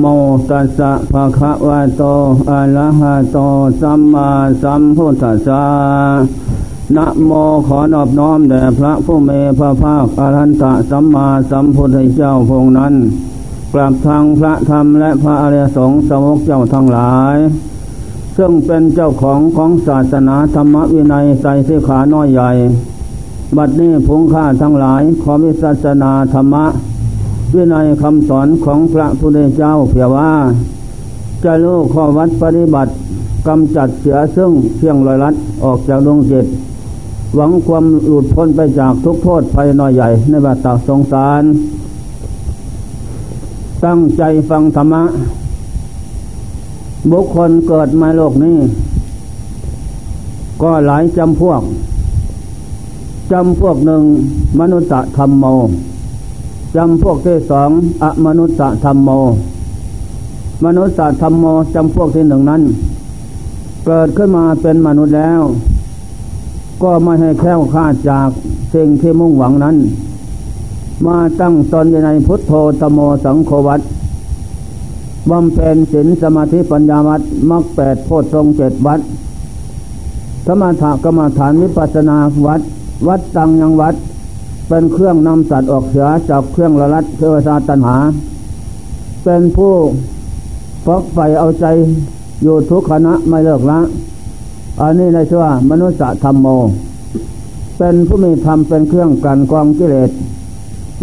โมตัสสะภะคะวะโตอะระหะโตสัมมาสัมพุทธัสสะนะโมขอนอบน้อมแด่พระผู้เมพระภาคอรหันตสัมมาสัมพุทธเจ้าพงนั้นกราบทางพระธรรมและพระอริยสงฆ์สาวกเจ้าทั้งหลาย ซึ่งเป็นเจ้าของของศาสนาธรรมวินัยใจสิขาน้อยใหญ่ บัดนี้พงข้าทั้งหลายขอวิศาสนาธรรมะวินัยคำสอนของพระพุทธเจ้าเพียว่า จะรู้ข้อวัดปฏิบัติกำจัดเสียซึ่งเพียงลอยลัดออกจากดวงจิต หวังความหลุดพ้นไปจากทุกโทษภัยน้อยใหญ่ในบัตรสงสาร ตั้งใจฟังธรรมะ บุคคลเกิดมาโลกนี้ ก็หลายจำพวก จำพวกหนึ่งมนุษย์ธรรมโมจำพวกที่สองอมนุษย์ธรรมโม มนุษย์ธรรมโมจำพวกที่หนึ่งนั้น เกิดขึ้นมาเป็นมนุษย์แล้ว ก็ไม่ให้แค้วคาดจากสิ่งที่มุ่งหวังนั้น มาตั้งตนอยู่ในพุทโธตโมสังโฆวัตบำเพ็ญศีลสมาธิปัญญาวัดมรรคแปดโพชฌงเจ็ดวัดสมถกรรมฐานวิปัสนาวัด วัดตังยังวัด เป็นเครื่องนำสัตว์ออกเสือจากเครื่องละลัดเทวซาตันหา เป็นผู้ฟักไฟเอาใจอยู่ทุกขณะไม่เลิกละ อันนี้ในชื่อว่ามนุษย์ธรรมโม เป็นผู้มีธรรมเป็นเครื่องกันกองกิเลส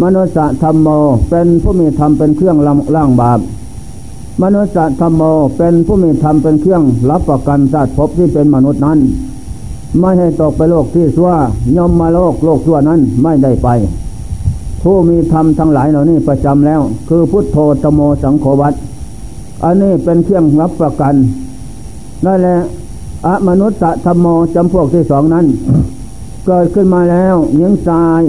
มนุษย์ธรรมโม เป็นผู้มีธรรมเป็นเครื่องล่างบาป มนุษย์ธรรมโม เป็นผู้มีธรรมเป็นเครื่องรับประกันชาติภพที่เป็นมนุษย์นั้น ไม่ให้ตกไปโลกที่ชั่วย่อมมาโลกโลกชั่วนั้นไม่ได้ไป ผู้มีธรรมทั้งหลายเหล่านี้ประจำแล้ว คือพุทโธตโมสังโฆวัตอันนี้เป็นเครื่องรับประกันนั่นแหละอะมนุษย์ธรรมโมจำพวกที่สองนั้น เกิดขึ้นมาแล้วยังตาย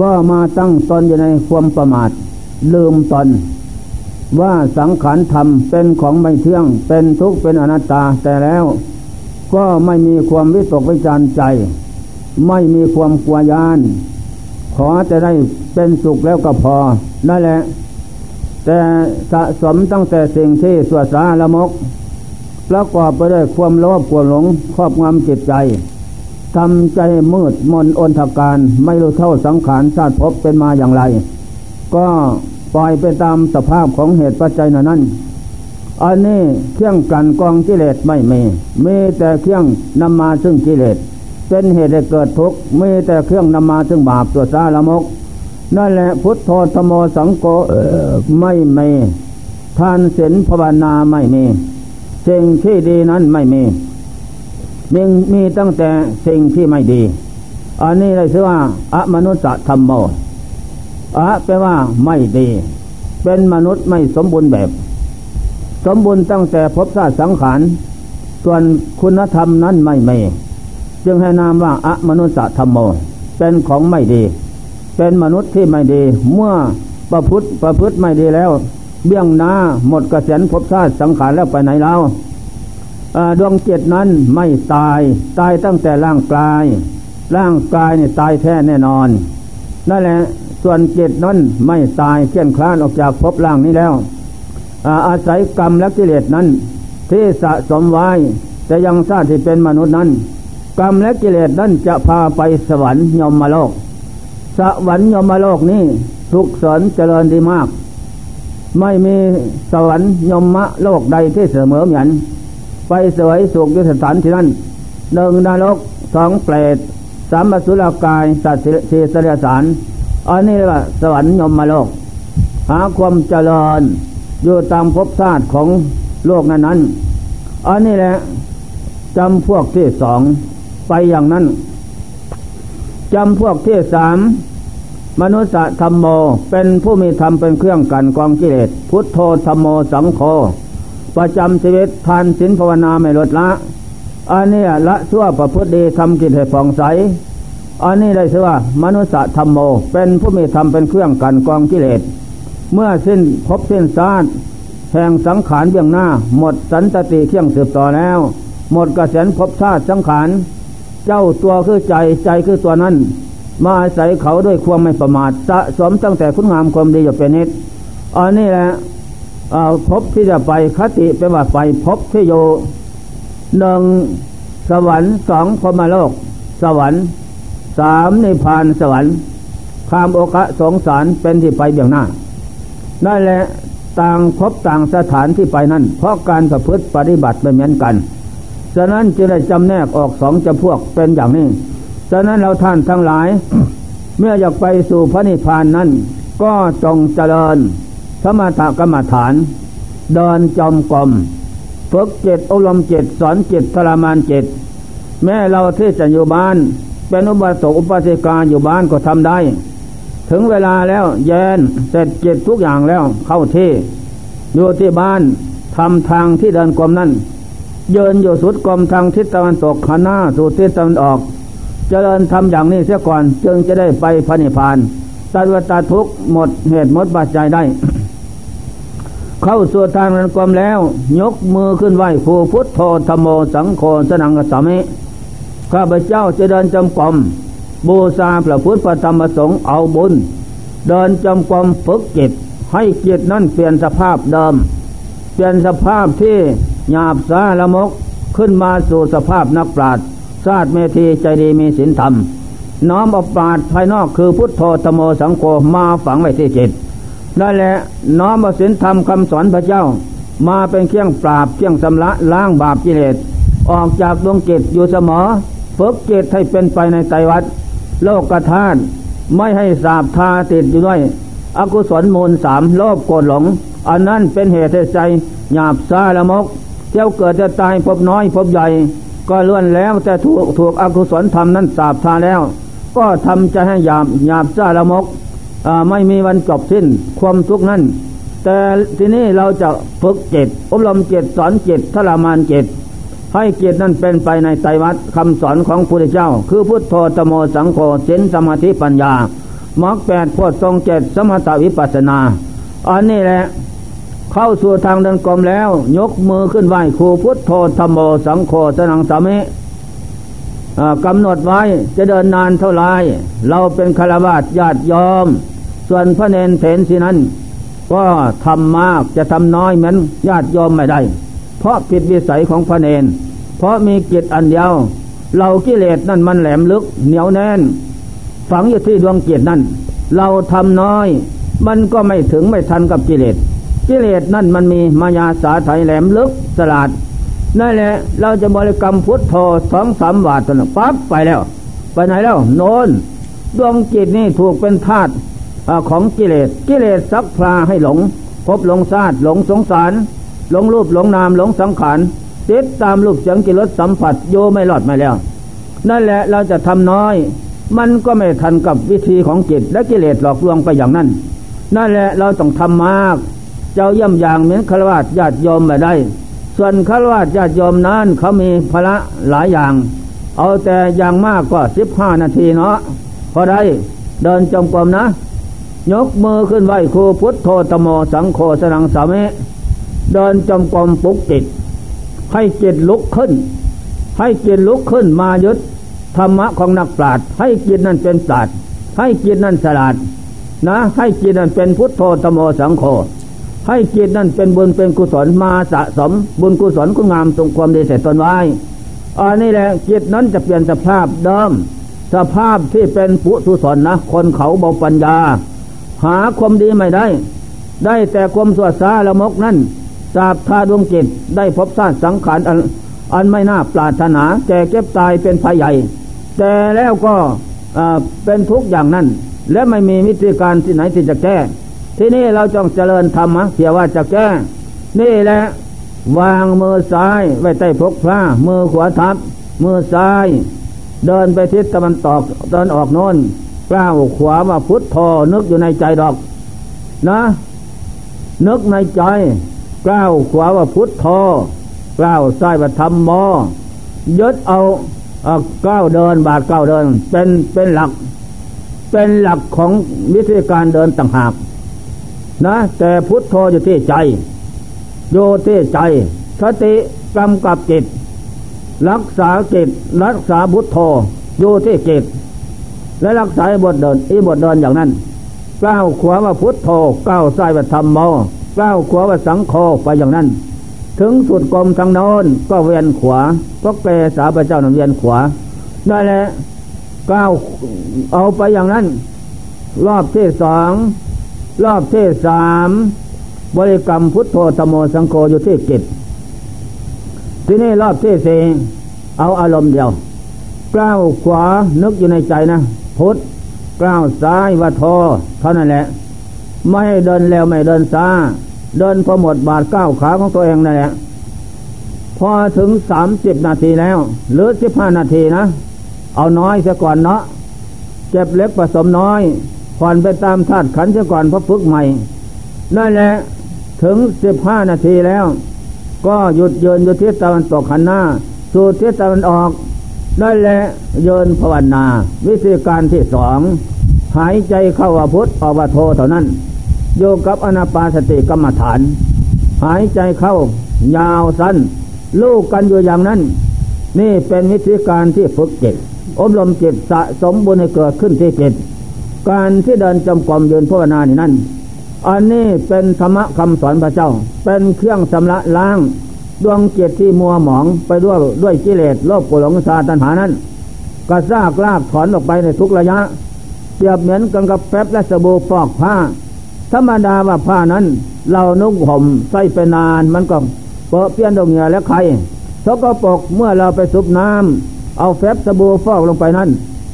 ก็มาตั้งตนอยู่ในความประมาท ลืมตน ว่าสังขารธรรมเป็นของไม่เที่ยง เป็นทุกข์เป็นอนัตตาแต่แล้ว ก็ไม่มีความวิตกวิจารใจ ไม่มีความกลัวยาน ขอจะได้เป็นสุขแล้วก็พอนั่นแหละ แต่สะสมตั้งแต่สิ่งที่สวดสาละมกประกอบไปด้วยความโลภความหลงครอบงำจิตใจทำใจมืดมนอนทการไม่รู้เท่าสังขารชาติพบเป็นมาอย่างไร ก็ปล่อยไปตามสภาพของเหตุปัจจัยนั้น อันนี้เครื่องกันกองกิเลสไม่มีมีแต่เครื่องนำมาซึ่งกิเลสเป็นเหตุให้เกิดทุกข์มีแต่เครื่องนำมาซึ่งบาปตัวซาละมก นั่นแหละพุทโธธโมสังโฆไม่มีทานศีลภาวนาไม่มีสิ่งที่ดีนั้นไม่มีมีมีตั้งแต่สิ่งที่ไม่ดี อันนี้เลยชื่อว่าอะมนุษย์ธรรมโมอะแปลว่าไม่ดี เป็นมนุษย์ไม่สมบูรณ์แบบ สมบูรณ์ตั้งแต่พบชาติสังขาร ส่วนคุณธรรมนั้นไม่มีจึงให้นามว่าอะมนุษยธรรมโม เป็นของไม่ดี เป็นมนุษย์ที่ไม่ดี เมื่อประพฤติประพฤติไม่ดีแล้ว เบี้ยงหน้าหมดกระเสียนพบชาติสังขารแล้วไปไหนแล้วดวงจิตนั้นไม่ตาย ตายตั้งแต่ร่างกาย ร่างกายเนี่ยตายแท้แน่นอน นั่นแหละ ส่วนจิตนั้นไม่ตายเขี่ยนคลานออกจากภพร่างนี้แล้ว อาศัยกรรมและกิเลสนั้น ที่สะสมไว้ แต่ยังชาติที่เป็นมนุษย์นั้น กรรมและกิเลสนั้นจะพาไปสวรรค์ยมโลก สวรรค์ยมโลกนี้สุขสนเจริญดีมาก ไม่มีสวรรค์ยมมะโลกใดที่เสมอเหมือนไปสวยสุขยุทธสถานที่นั่นหนึ่งนรกสองเปรตสามสุรกายสัตว์สีสเรสารอันนี้เรียกว่าสวรรค์ยมมโลก หาความเจริญ อยู่ตามภพชาติของโลกนั้นนั้นอันนี้แหละจำพวกที่สองไปอย่างนั้นจำพวกที่สามมนุษย์ธรรมโมเป็นผู้มีธรรมเป็นเครื่องกันกองกิเลสพุทโธธรรมโมสังโฆประจำชีวิตทานศีลภาวนาไม่ลดละ อันนี้ละชั่วประพฤติดีทำกิจให้ผ่องใส อันนี้ได้ชื่อว่ามนุษย์ธรรมโมเป็นผู้มีธรรมเป็นเครื่องกันกองกิเลส เมื่อสิ้นพบสิ้นซาดแห่งสังขารเบื้องหน้า หมดสันตติเที่ยงสืบต่อแล้ว หมดกระแสนพบชาติสังขารเจ้าตัวคือใจใจคือตัวนั้น มาอาศัยเขาด้วยความไม่ประมาทสะสมตั้งแต่คุณงามความดีอยู่เป็นนิดอันนี้แหละพบที่จะไปคติเป็นว่าไปพบที่อยู่หนึ่งสวรรค์สองพมโลก สวรรค์สามนิพพานสวรรค์ข้ามโอกะสงสารเป็นที่ไปเบื้องหน้า นั่นแหละต่างพบต่างสถานที่ไปนั่น เพราะการประพฤติปฏิบัติไม่เหมือนกัน ฉะนั้นจึงได้จำแนกออกสองจำพวกเป็นอย่างนี้ ฉะนั้นเราท่านทั้งหลาย เมื่ออยากไปสู่พระนิพพานนั้น ก็จงเจริญสมถกรรมฐาน เดินจอมกลมฝึกเจตอารมเจตสอนเจตทรมานเจตแม้เราที่จะอยู่บ้าน เป็นอุบาสกอุปาสิกาอยู่บ้านก็ทำได้ ถึงเวลาแล้วแยนเสร็จเก็บทุกอย่างแล้วเข้าที่อยู่ที่บ้านทำทางที่เดินกรมนั่นเยินอยู่สุดกรมทางทิศตะวันตกขาน้าสู่ทิศตะวันออก เจริญทำอย่างนี้เสียก่อน จึงจะได้ไปพระนิพพานตัดวัตทุกหมดเหตุหมดบาดใจได้ เข้าสู่ทางเดินกรมแล้ว ยกมือขึ้นไหวครูพุทธโธธโมสังโฆสนังกสามิข้าพเจ้าจะเดินจำกรม บูชาพระพุทธพระธรรมประสงค์เอาบุญ เดินจำความฝึกจิต ให้จิตนั่นเปลี่ยนสภาพเดิม เปลี่ยนสภาพที่หยาบซาละมกขึ้นมาสู่สภาพนักปราชญ์ชาติเมธีใจดีมีศีลธรรม น้อมอปราดภายนอกคือพุทธโธธโมสังโฆมาฝังไว้ที่จิตนั่นแหละน้อมอศีลธรรมคำสอนพระเจ้า มาเป็นเครื่องปราบเครื่องสำระล้างบาปกิเลสออกจากดวงจิตอยู่เสมอฝึกจิตให้เป็นไปในไตรวัฏ โลกกระทานไม่ให้สาบทาติดอยู่ด้วย อกุศลมูลสามโลภโกรธหลง อันนั้นเป็นเหตุใจหยาบซาละมก เที่ยวเกิดจะตายพบน้อยพบใหญ่ ก็ล้วนแล้วแต่ถูกถูกอกุศลทำนั้นสาบทาแล้ว ก็ทำจะให้หยาบหยาบซาละมกไม่มีวันจบสิ้นความทุกข์นั้นแต่ที่นี้เราจะฝึกเจตอบรมเจตสอนเจตทรมานเจต ให้เกียรตินั้นเป็นไปในไตรวัตคำสอนของพระพุทธเจ้า คือพุทโธตโมสังโฆเินสมาธิปัญญามรรคแปดพททรงเจ็ดสมถวิปัสนา อันนี้แหละเข้าสู่ทางเดินกรมแล้ว ยกมือขึ้นไหวครูพุทโธธโมสังโฆสนังสามิกำหนดไว้จะเดินนานเท่าไรเราเป็นคารวะญาติยอม ส่วนพระเนนเถนสินั้น ก็ทำมากจะทำน้อยเหมือนญาติยอมไม่ได้ เพราะผิดวิสัยของพระเนน เพราะมีกิจอันเดียวเรากิเลสนั่นมันแหลมลึกเหนียวแน่น ฝังอยู่ที่ดวงจิตนั่น เราทำน้อย มันก็ไม่ถึงไม่ทันกับกิเลสกิเลสนั่นมันมีมายาสาไถแหลมลึกสลาดนั่นแหละเราจะบริกรรมพุทโธสองสามบาทตนปั๊บไปแล้ว ไปไหนแล้ว โนนดวงจิตนี่ถูกเป็นธาตุของกิเลสกิเลสซักพลาให้หลง พบหลงซาดหลงสงสาร หลงรูปหลงนามหลงสังขารติดตามลูกเสียงกิรสสัมผัสโยไม่หลอดมาแล้ว นั่นแหละเราจะทำน้อย มันก็ไม่ทันกับวิธีของจิตและกิเลสหลอกลวงไปอย่างนั้น นั่นแหละเราต้องทำมาก เจ้าย่ำอย่างเหมือนฆราวาสญาติโยมมาได้ ส่วนฆราวาสญาติโยมนั้นเขามีพระหลายอย่าง เอาแต่อย่างมากก็สิบห้านาทีเนาะพอได้เดินจงกรมนะ ยกมือขึ้นไหวครูพุทธโธตโมสังโฆสนังสามิ เดินจงกรมปุกจิตให้จิตลุกขึ้น ให้จิตลุกขึ้นมายึดธรรมะของนักปราชญ์ให้จิตนั้นเป็นศาสตร์ให้จิตนั้นสลาดนะ ให้จิตนั้นเป็นพุทโธธโมสังโฆให้จิตนั้นเป็นบุญเป็นกุศลมาสะสม บุญกุศลคุณงามตรงความดีเสร็จตนไว้อันนี้แหละจิตนั้นจะเปลี่ยนสภาพเดิม สภาพที่เป็นปุถุศนนะคนเขาเบาปัญญา หาความดีไม่ได้ ได้แต่ความสวดสาละมกนั่น สาบทาดวงจิตได้พบชาติสังขารอันอันไม่น่าปรารถนาแก่เก็บตายเป็นภัยใหญ่ แต่แล้วก็เป็นทุกอย่างนั้น และไม่มีวิธีการที่ไหนที่จะแก้ ที่นี่เราจงเจริญธรรมะเสียว่าจะแก้ นี่แหละวางมือซ้ายไว้ใต้พกพระมือขวาทับ มือซ้าย เดินไปทิศตะวันตกตอนออกโน้นกล้าวขวาว่าพุทธทอนึกอยู่ในใจดอก นะ นึกในใจ กล้าวขวาว่าพุทธทอกล้าวซ้ายว่าธรรมโมยึดเอาก้าวเดินบาทก้าวเดิน เป็นเป็นหลัก เป็นหลักของวิธีการเดินต่างหากนะ แต่พุทธโธอยู่ที่ใจโยที่ใจสติกำกับจิต รักษาจิตรักษาพุทธโธโยที่จิต และรักษาบทเดินอีบทเดินอย่างนั้นก้าวขวาว่าพุทธโธก้าวซ้ายว่าธรรมโม ก้าวขวาวสังโฆไปอย่างนั้น ถึงสุดกลมทางโน้นก็เวียนขวาก็เกสาพระเจ้าหนเวียนขวาได้แล้วก้าวเอาไปอย่างนั้น รอบที่สองรอบที่สามบริกรรมพุทโธธโมสังโฆอยู่ที่จิตที่นี่รอบที่สี่เอาอารมณ์เดียวก้าวขวานึกอยู่ในใจนะ พุทธก้าวซ้ายว่าโทเท่านั้นแหละ ไม่ให้เดินเร็วไม่เดินช้าเดินพอหมดบาดก้าวขาของตัวเองนั่นแหละพอถึงสามสิบนาทีแล้ว หรือสิบห้านาทีนะ เอาน้อยเสียก่อนเนาะเก็บเล็กผสมน้อยผ่อนไปตามธาตุขันเสียก่อนพระฝึกใหม่นั่นแหละถึงสิบห้านาทีแล้ว ก็หยุดเยินอยู่ทิศตะวันตกขันหน้า สู่ทิศตะวันออกนั่นแหละเยินภาวนา วิธีการที่สองหายใจเข้าว่าพุทธออกว่าโทเท่านั้น โยกับอนาปาสติกรรมฐาน หายใจเข้ายาวสั้น ลูกกันอยู่อย่างนั้น นี่เป็นวิธีการที่ฝึกจิตอบรมจิตสะสมบุญให้เกิดขึ้นที่จิตการที่เดินจำกรมยืนภาวนานี่นั่นอันนี้เป็นธรรมะคำสอนพระเจ้า เป็นเครื่องชำระล้าง ดวงจิตที่มัวหมองไปด้วยด้วยกิเลสโลภโกรธหลงชาตัณหานั้นกระซากลากถอนออกไปในทุกระยะเปรียบเหมือนกันกับแป๊บและสบู่ฟอกผ้า ธรรมดาว่าผ้านั้น เรานุ่งห่มใส่ไปนานมันก็เปรอะเปี้ยนดงเหงื่อและไข่สกปรกเมื่อเราไปซุบน้ำเอาแฟบสบู่ฟอกลงไปนั้น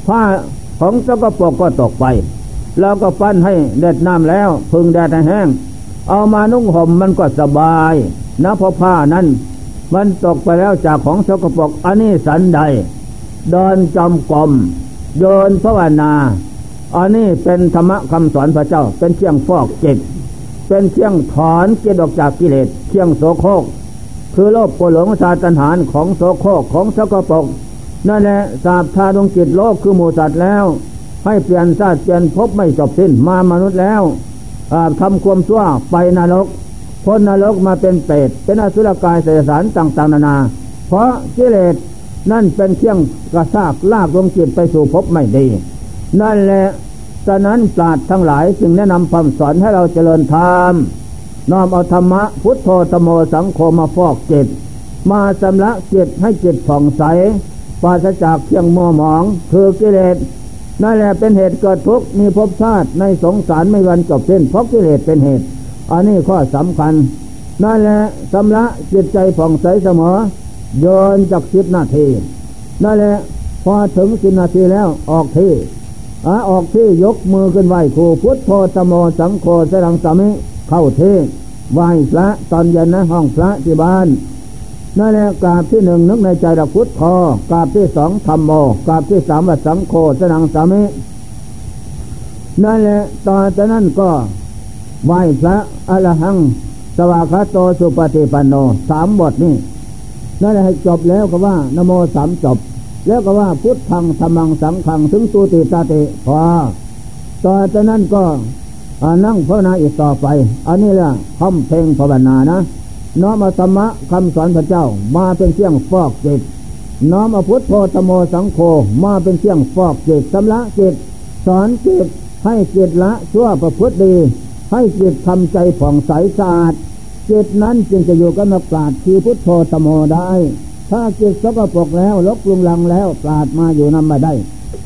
ผ้าของสกปรกก็ตกไปแล้วก็ปั้นให้เด็ดน้ำแล้ว พึงแดดแห้ง เอามานุ่งห่มมันก็สบายนะเพราะผ้านั้น มันตกไปแล้วจากของสกปรกอันนี้สันใดเดินจำกรมโยนภาวนา อันนี้เป็นธรรมะคำสอนพระเจ้า เป็นเชียงฟอกจิตเป็นเชียงถอนเกิดออกจากกิเลสเชียงโสโครกคือโลภโกรหลงชาตันหานของโสโครกของสกปรกนั่นแหละสาบทาดวงจิตโลกคือหมูสัตว์แล้ว ให้เปลี่ยนชาติเปลี่ยนพบไม่จบสิ้นมามนุษย์แล้วทำความชั่วไปนรกพ้นนรกมาเป็นเปรตเป็นอสุรกายเสสารต่างๆนานา เพราะกิเลสนั่นเป็นเครื่องกระซากลากดวงจิตไปสู่พบไม่ดี นั่นแหละฉะนั้นศาสตร์ทั้งหลายจึงแนะนำคำสอนให้เราเจริญธรรมน้อมเอาธรรมะพุทโธธโมสังโฆมาฟอกจิต มาสำละจิตให้จิตผ่องใสปราศจากเพียงมัวหมองคือกิเลสนั่นแหละเป็นเหตุเกิดทุกข์มีภพชาติในสงสารไม่วันจบสิ้นเพราะกิเลสเป็นเหตุ อันนี้ข้อสำคัญ นั่นแหละสำละจิตใจผ่องใสเสมอโยนจากสิบนาที นั่นแหละพอถึงสิบนาทีแล้วออกที่ อออกที่ยกมือขึ้นไหวครูพุทธโธตโมสังโฆสรังสามิเข้าเทไหวพระตอนเย็นนะห้องพระที่บ้านนั่นแหละกราบที่หนึ่งนึกในใจระพุทธพอกราบที่สองธรรมโมกราบที่สามวัสังโฆสนังสามินั่นแหละตอนจากนั้นก็ไหวพระอรหัง สวากาโตสุปฏิปันโนสามบทนี่นั่นแหละให้จบแล้วก็ว่านโมสามจบ แล้วก็ว่าพุทธังธรรมังสังขังถึงตูติตาติพอต่อจากนั้นก็นั่งภาวนาอีกต่อไป อันนี้แหละคำเพลงภาวนานะ น้อมอธรรมะคำสอนพระเจ้ามาเป็นเสียงฟอกจิต น้อมอพุทธโพธโมสังโฆมาเป็นเสียงฟอกจิตสำละจิต สอนจิตให้จิตละชั่วประพฤติดี ให้จิตทำใจผ่องใสสะอาดจิตนั้นจึงจะอยู่กับนักปราชญ์คือพุทธโธโมได้ ถ้าจิตสกปรกแล้วลบลุงลังแล้วปราดมาอยู่นำไม่ได้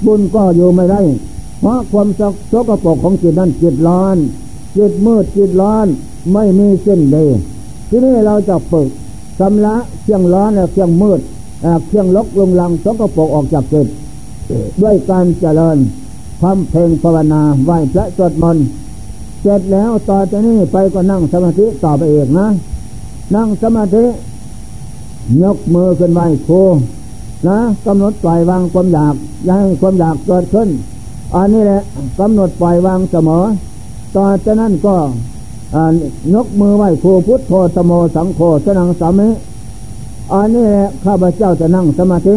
บุญก็อยู่ไม่ได้ เพราะความสกปรกของจิตนั้นจิตร้อน จิตมืดจิตร้อน ไม่มีเส้นเลยที่นี้เราจะฝึกสำละเครื่องร้อนและเครื่องมืดเครื่องลกลงลังสกปรกออกจากจิตด้วยการเจริญความเพลงภาวนาไหวพระสวดมนต์เสร็จแล้วต่อจากนี้ไปก็นั่งสมาธิต่อไปเองนะ นั่งสมาธิ ยกมือขึ้นไหวครูนะกำหนดปล่อยวางความอยากย่าให้ความอยากเกิดขึ้น อันนี้แหละกำหนดปล่อยวางเสมอต่อจากนั้นก็ยกมือไหว้ครูพุทธโธสโมสังโฆสนังสามิอันนี้แหละข้าพเจ้าจะนั่งสมาธิ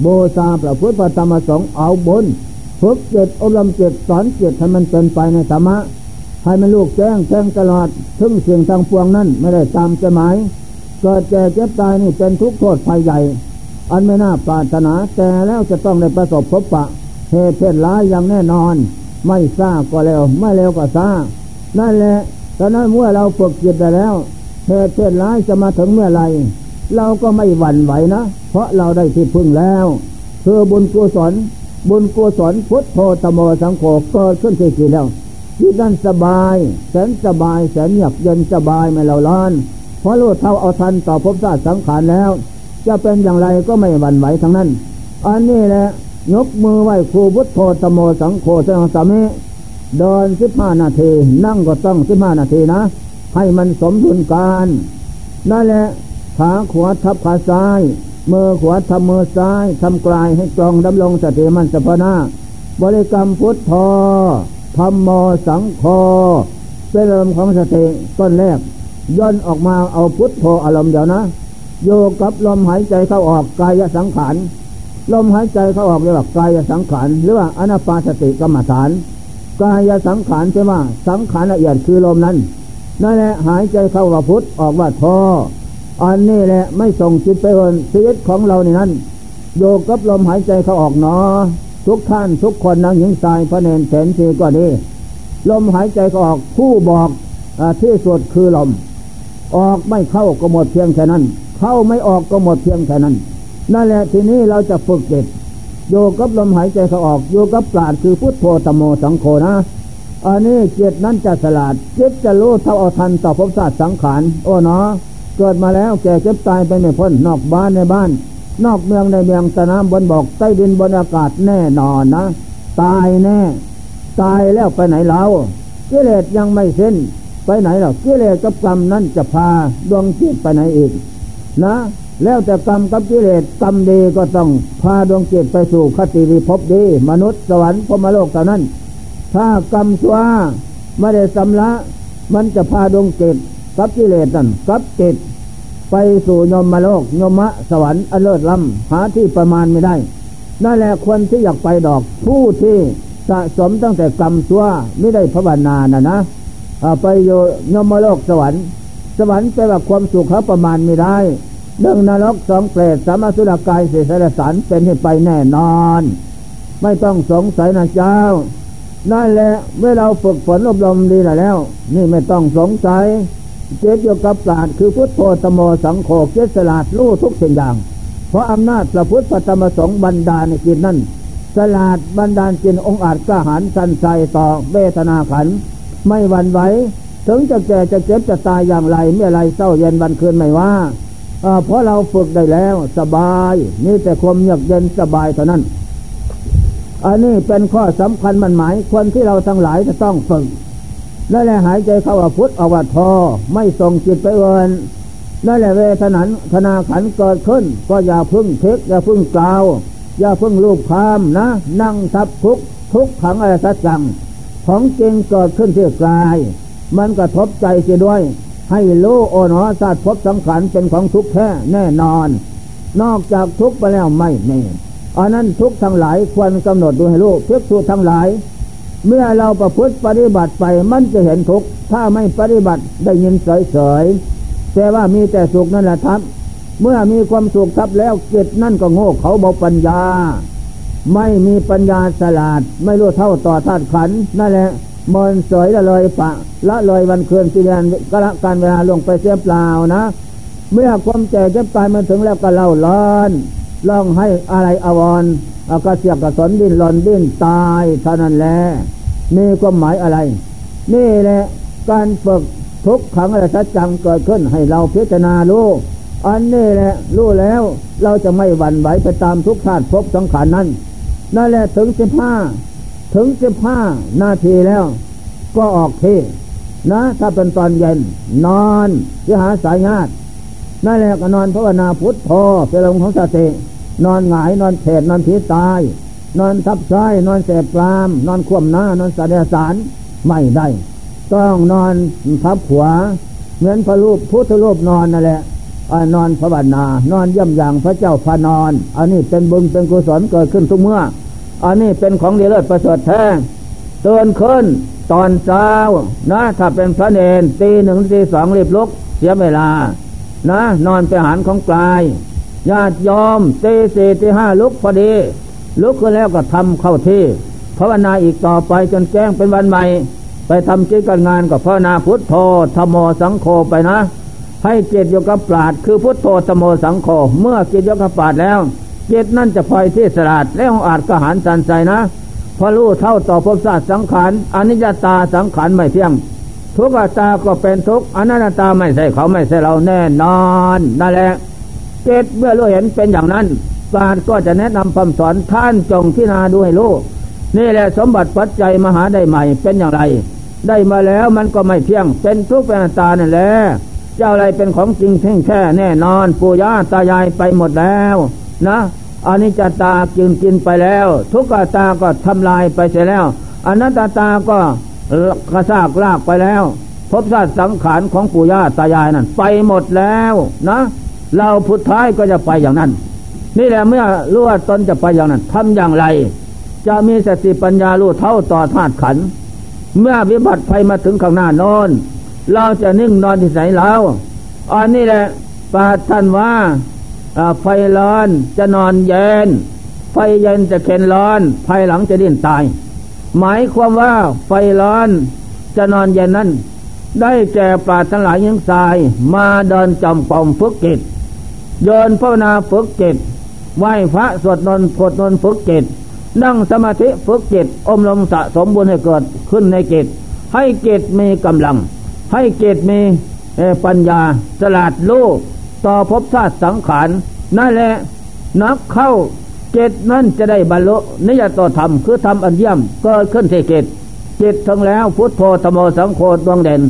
โบซาพระพุทธธรรมสงฆ์เอาบนฝึกเจ็ดอบรมเจ็ดสอนเจ็ดให้มันเป็นไปในธรรมะให้มันลูกแจ้งแจ้งตลอด ถึงเสียงทางพวงนั้นไม่ได้ตามจะหมาย เกิดแก่เจ็บตายนี่เป็นทุกข์โทษภัยใหญ่ อันไม่น่าปรารถนาแต่แล้วจะต้องได้ประสบพบปะ เหตุเพศร้ายอย่างแน่นอน ไม่ทราก็แล้วไม่เร็วก็ทรานั่นแหละตอนนั้นเมื่อเราฝึกจิตได้แล้วเหตุเพศร้ายจะมาถึงเมื่อไรเราก็ไม่หวั่นไหวนะ เพราะเราได้ที่พึ่งแล้วคือบุญกุศลบุญกุศลพุทธโธตโมสังโฆเกิดขึ้นที่จิตแล้วจิตนั้นสบายแสนสบายแสนหยับเย็นสบายไม่เราล้าน เพราะรู้เท่าเอาทันต่อภพชาติสังขารแล้ว จะเป็นอย่างไรก็ไม่หวั่นไหวทั้งนั้น อันนี้แหละยกมือไหว้ครูพุทโธตโมสังโฆสังสามิเดินสิบห้านาที นั่งก็ต้องสิบห้านาทีนะ ให้มันสมดุลการนั่นแหละขาขวาทับขาซ้าย มือขวาทำมือซ้ายทำกลายให้ตรงดำรงสติมันสพนาบริกรรมพุทโธธรรมโมสังโฆเป็นอารมณ์ของสติต้นแรก ย่นออกมาเอาพุทโธอารมณ์เดียวนะโยกับลมหายใจเข้าออกกายสังขารลมหายใจเข้าออกเรียกว่ากายสังขารหรือว่าอนาปาสติกรรมฐานกายสังขารใช่ไหมสังขารละเอียดคือลมนั้นนั่นแหละหายใจเข้าว่าพุทออกว่าโธอันนี้แหละไม่ส่งจิตไปเอินชีวิตของเราในนั้นโยกับลมหายใจเข้าออกเนาะทุกท่านทุกคนนางหญิงชายพระเนนแสนสีก็ดีลมหายใจเขาออกผู้บอกอที่สุดคือลม ออกไม่เข้าก็หมดเพียงแค่นั้น เข้าไม่ออกก็หมดเพียงแค่นั้น นั่นแหละทีนี้เราจะฝึกจิตโยกับลมหายใจเขาออกโยกับปราดคือพุทโธตโมสังโฆนะ อันนี้จิตนั้นจะสลาดจิตจะรู้เท่าเอาทันต่อภพชาสติสังขารโอ้เนาะเกิดมาแล้วแก่เจ็บตายไปไม่พ้นนอกบ้านในบ้าน นอกเมืองในเมืองสนามบนบกใต้ดินบนอากาศแน่นอนนะ ตายแน่ ตายแล้วไปไหนเรากิเลสยังไม่สิ้น ไปไหนหรอกกิเลสกับกรรมนั้นจะพาดวงจิตไปไหนอีกนะ แล้วแต่กรรมกับกิเลสกรรมดีก็ต้องพาดวงจิตไปสู่คติริภพดี มนุษย์สวรรค์พมโลกเท่านั้น ถ้ากรรมชั่วไม่ได้สำละ มันจะพาดวงจิตกับกิเลสนั่นกับจิตไปสู่ยมมาโลกยมะสวรรค์อเลิศล้ำหาที่ประมาณไม่ได้นั่นแหละคนที่อยากไปดอกผู้ที่สะสมตั้งแต่กรรมชั่วไม่ได้ภาวนานะนะ ไปโยยมโลกสวรรค์ สวรรค์แปลว่าความสุขเขาประมาณไม่ได้เรื่องนรกสองเปรตสามสุรกายเสสารสารเป็นให้ไปแน่นอน ไม่ต้องสงสัยนะเจ้านั่นแหละเมื่อเราฝึกฝนอบรมดีแล้ว นี่ไม่ต้องสงสัยเจตโยกับปราดคือพุทโธตโมสังโฆเจสลาดรู้ทุกสิ่งอย่าง เพราะอำนาจพระพุทธธรรมสงฆ์บรรดาในกิจนั้นสลาดบรรดาจินองอาจกล้าหาญสันใจต่อเบทนาขัน ไม่หวั่นไหวถึงจะแก่จะเจ็บจะตายอย่างไรเมื่อไรเศร้าเย็นวันคืนไม่ว่าเพราะเราฝึกได้แล้วสบายนี่แต่ความเยือกเย็นสบายเท่านั้น อันนี้เป็นข้อสำคัญมันหมายคนที่เราทั้งหลายจะต้องฝึกนั่นแหละหายใจเข้าว่าพุทธอวัตทอไม่ส่งจิตไปเอินนั่นแหละเวทนันธนาขันเกิดขึ้น ก็อย่าพึ่งเทคอย่าพึ่งกล่าว อย่าพึ่งลูกคามนะ นั่งทับทุกทุกขังอะไรสักจัง ของจริงเกิดขึ้นที่กาย มันกระทบใจเสียด้วย ให้รู้โอนอสัตว์พบสังขารเป็นของทุกข์แท้แน่นอน นอกจากทุกข์ไปแล้วไม่แน่อันนั้นทุกทั้งหลายควรกำหนดดูให้รู้เพื่อสูทั้งหลาย เมื่อเราประพฤติปฏิบัติไปมันจะเห็นทุกข์ถ้าไม่ปฏิบัติได้ยินเฉยๆแต่ว่ามีแต่สุขนั่นแหละทับ เมื่อมีความสุขทับแล้วเกิดนั่นก็โง่เขาบอกปัญญา ไม่มีปัญญาสลาด ไม่รู้เท่าต่อธาตุขันนั่นแหละมนสวยละลอยปะ ละลอยวันคืนสิเดือนกละการเวลาลงไปเสียเปล่านะ เมื่อความแก่เจ็บตายมันถึงแล้วก็เล่าร้อนร้องให้อะไรอวรกระเสียกกระสนดิ้นหลอนดิ้นตายเท่านั้นแหละมีความหมายอะไร นี่แหละการฝึกทุกขังอะไรสัจจังเกิดขึ้นให้เราพิจารณารู้อันนี้แหละรู้แล้วเราจะไม่หวั่นไหวไปตามทุกชาติพบสังขารนั้น นั่นแหละถึงสิบห้าถึงสิบห้านาทีแล้ว ก็ออกเทนะ ถ้าเป็นตอนเย็น นอนจะหาสายญาตินั่นแหละก็นอนภาวนาพุทธพอเป็นลมของสติ นอนหงายนอนเฉดนอนผีตาย นอนทับซ้ายนอนเสพกลาม นอนคว่ำหน้านอนสาเดสารไม่ได้ ต้องนอนทับหัวเหมือนพระรูปพุทธรูปนอนนั่นแหละ นอนพระบานานอนย่ำอย่างพระเจ้าพานอน อันนี้เป็นบุญเป็นกุศลเกิดขึ้นทุกเมื่อ อันนี้เป็นของดีเลิศประเสริฐแท้เตือนขึ้นตอนเช้านะถ้าเป็นพระเนนตีหนึ่งตีสองรีบลุกเสียเวลา นะ นอนไปหารของกายญาติยอมตีสี่ตีห้าลุกพอดี ลุกขึ้นแล้วก็ทำเข้าที่ภาวนาอีกต่อไปจนแจ้งเป็นวันใหม่ ไปทำกิจการงานกับภาวนาพุทโธธโมสังโฆไปนะ ให้เจตโยกับปราดคือพุทโธธโมสังโฆเมื่อจิตโยกับปราดแล้วเจตนั่นจะพลอยที่สลาดและองอาจกระหารสันใจนะพอรู้เท่าต่อภพศาสตร์สังขารอนิจจตาสังขารไม่เที่ยง ทุกขตาก็เป็นทุกอนัตตาไม่ใช่เขาไม่ใช่เราแน่นอนนั่นแหละเจตเมื่อรู้เห็นเป็นอย่างนั้นปราดก็จะแนะนำคำสอนท่านจงที่นาดูให้รู้นี่แหละสมบัติปัจจัยมหาได้ใหม่เป็นอย่างไร ได้มาแล้วมันก็ไม่เที่ยง เป็นทุกข์เป็นตานั่นแหละ เจ้าอะไรเป็นของจริงแท้แท้แน่นอนปู่ย่าตายายไปหมดแล้วนะอันนี้จะตากินกินไปแล้ว ทุกขตาก็ทำลายไปเสียแล้วอนัตตาก็กระซากลากไปแล้วพบชาติสังขารของปู่ย่าตายายนั่นไปหมดแล้วนะ เราพุทท้ายก็จะไปอย่างนั้น นี่แหละเมื่อรู้ว่าตนจะไปอย่างนั้นทำอย่างไร จะมีสติปัญญารู้เท่าต่อธาตุขัน เมื่อวิบัติภัยมาถึงข้างหน้านอน เราจะนิ่งนอนที่ไหนแล้วอันนี้แหละปาท่านว่าไฟร้อนจะนอนเย็น ไฟเย็นจะเข็นร้อน ภายหลังจะดิ้นตาย หมายความว่าไฟร้อนจะนอนเย็นนั้น ได้แก่ปาทั้งหลายยังทราย มาเดินจำปอมฝึกจิตโยนภาวนาฝึกจิตไหว้พระสวดนนท์พดนนฝึกจิตนั่งสมาธิฝึกจิตอมลมสะสมบุญให้เกิดขึ้นในจิตให้จิตมีกำลัง ให้จิตมีปัญญาสลาดโลก ต่อภพชาติสังขาร นั่นแหละนักเข้าเจตนั่นจะได้บรรลุนิยตธรรมคือธรรมอันเยี่ยมเกิดขึ้นที่เจตจิตทั้งแล้วพุทโธธโมสังโฆดวงเด่น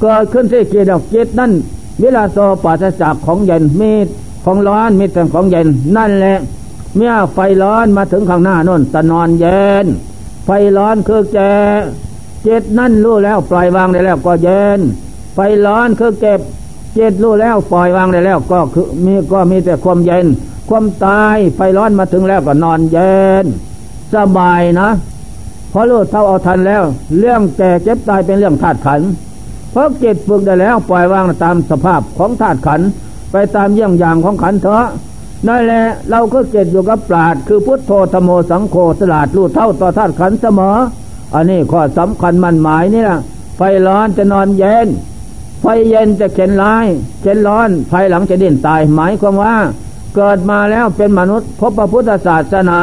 เกิดขึ้นที่เจตจิตนั่นเวลาโซปัสจากของเย็นมีของร้อนมีแต่ของเย็นนั่นแหละเมื่อไฟร้อนมาถึงข้างหน้าน่นตะนอนเย็น ไฟร้อนคือแกเจ็ดนั่นรู้แล้วปล่อยวางได้แล้วก็เย็น ไฟร้อนคือเก็บเจ็ดรู้แล้วปล่อยวางได้แล้วก็คือมีก็มีแต่ความเย็น ความตายไฟร้อนมาถึงแล้วก็นอนเย็น สบายนะเพราะรู้เท่าเอาทันแล้ว เรื่องแก่เจ็บตายเป็นเรื่องธาตุขันเพราะเจ็ดฝึกได้แล้วปล่อยวางตามสภาพของธาตุขันไปตามเยี่ยงอย่างของขันเถอะนั่นแหละเราก็เกิดอยู่กับปราดคือพุทโธธโมสังโฆสลาดรู้เท่าต่อธาตุขันเสมอ อันนี้ข้อสำคัญมันหมายนี่ละไฟร้อนจะนอนเย็น ไฟเย็นจะเข็นร้ายเข็นร้อนไฟหลังจะดิ้นตาย หมายความว่า เกิดมาแล้วเป็นมนุษย์พบพระพุทธศาสนา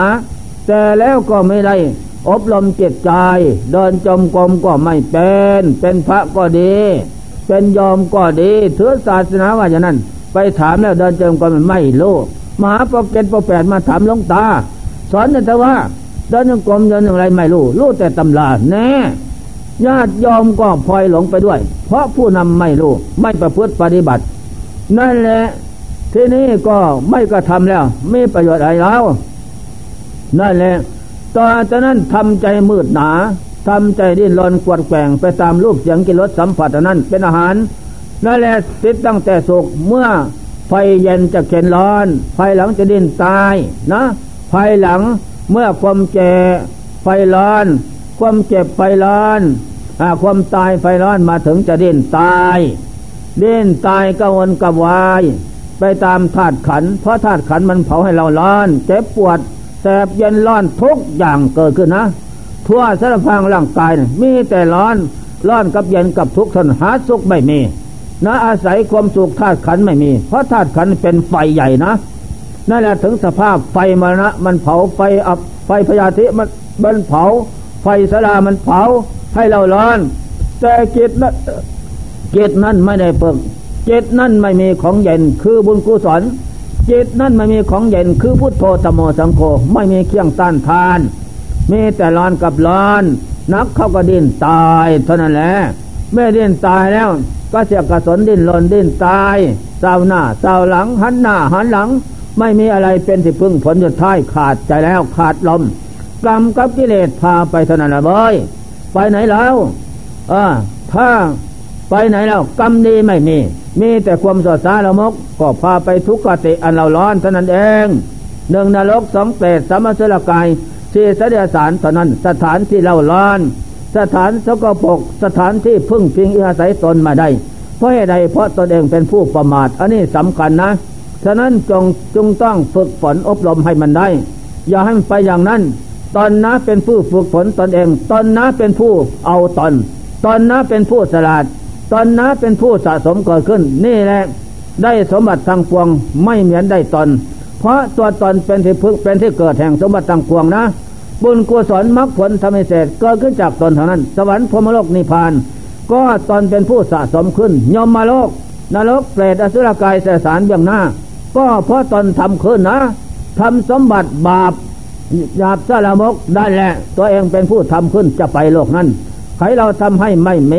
แต่แล้วก็ไม่ได้ อบรมจิตใจเดินจมกรมก็ไม่เป็น เป็นพระก็ดี เป็นยอมก็ดีถือศาสนาว่าอย่างนั้น ไปถามแล้วเดินจมกรมไม่รู้มหาปกเกตปกแปดมาถามหลวงตา สอนแต่ว่า เดินยังกรมเดินอย่างไรไม่รู้ รู้แต่ตำราแน่ญาติยอมก็พลอยหลงไปด้วย เพราะผู้นำไม่รู้ ไม่ประพฤติปฏิบัติ นั่นแหละที่นี้ก็ไม่กระทำแล้วไม่ประโยชน์อะไรแล้ว นั่นแหละตอนนั้นทำใจมืดหนาทำใจดิ้นรนกวดแกงไปตามรูปเสียงกินรสสัมผัสนั้นเป็นอาหารนั่นแหละติดตั้งแต่สุกเมื่อไฟเย็นจะเข็นร้อน ไฟหลังจะดิ้นตายนะ ไฟหลัง เมื่อความแก่ไฟร้อน ความเจ็บไฟร้อนอความตายไฟร้อนมาถึงจะดิ้นตายดิ้นตายกวนกวาย ไปตามธาตุขัน เพราะธาตุขันมันเผาให้เราร้อน เจ็บปวดแสบเย็นร้อนทุกอย่างเกิดขึ้นนะ ทั่วสารพังร่างกายมีแต่ร้อนร้อนกับเย็นกับทุกข์ทนหาสุขไม่มีนะอาศัยความสุขธาตุขันไม่มี เพราะธาตุขันเป็นไฟใหญ่นะ นั่นแหละถึงสภาพไฟมรณะมันเผาไฟอับไฟพยาธิมันมันเผา ไฟสลามันเผาให้เราร้อน แต่จิตนั้นจิตนั้นไม่ได้เปิกจิตนั้นไม่มีของเย็นคือบุญกุศลจิตนั้นไม่มีของเย็นคือพุทโธตโมสังโฆไม่มีเครื่องต้านทาน มีแต่ร้อนกับร้อน นักเขาก็ดิ้นตายเท่านั้นแหละเมื่อดิ้นตายแล้ว ก็เสียกระสนดิ้นหลนดิ้นตายเศร้าหน้าเศร้าหลังหันหน้าหันหลัง ไม่มีอะไรเป็นที่พึ่งผลสุดท้ายขาดใจแล้วขาดลมกรรมกับกิเลสพาไปเท่านั้นละเบยไปไหนแล้วเออถ้าไปไหนแล้วกรรมดีไม่มี มีแต่ความสดสาละมก ก็พาไปทุกขติอันเราร้อนเท่านั้นเองหนึ่งนรกสองเปรตสามสลกายที่เสดียสารเท่านั้นสถานที่เราร้อน สถานสกปรกสถานที่พึ่งพิงอาศัยตนมาได้ เพราะเหตุใดเพราะตนเองเป็นผู้ประมาท อันนี้สำคัญนะ ฉะนั้นจงจงต้องฝึกฝนอบรมให้มันได้ อย่าให้มันไปอย่างนั้น ตอนนะเป็นผู้ฝึกฝนตนเอง ตอนนะเป็นผู้เอาตน ตอนนะเป็นผู้สลาด ตอนนะเป็นผู้สะสมเกิดขึ้น นี่แหละได้สมบัติทางปวงไม่เหมือนได้ตน เพราะตัวตนเป็นที่พึกเป็นที่เกิดแห่งสมบัติทางปวงนะ บุญกุศลมรรคผลทำให้เสร็จเกิดขึ้นจากตนเท่านั้น สวรรค์พรมโลกนิพพาน ก็ตนเป็นผู้สะสมขึ้น ยมมาโลกนรกเปรตอสุรกายเสสารเบื้องหน้า ก็เพราะตนทำขึ้นนะทำสมบัติบาปหยาบสารมกได้แหละ ตัวเองเป็นผู้ทำขึ้นจะไปโลกนั้นใครเราทำให้ไม่เม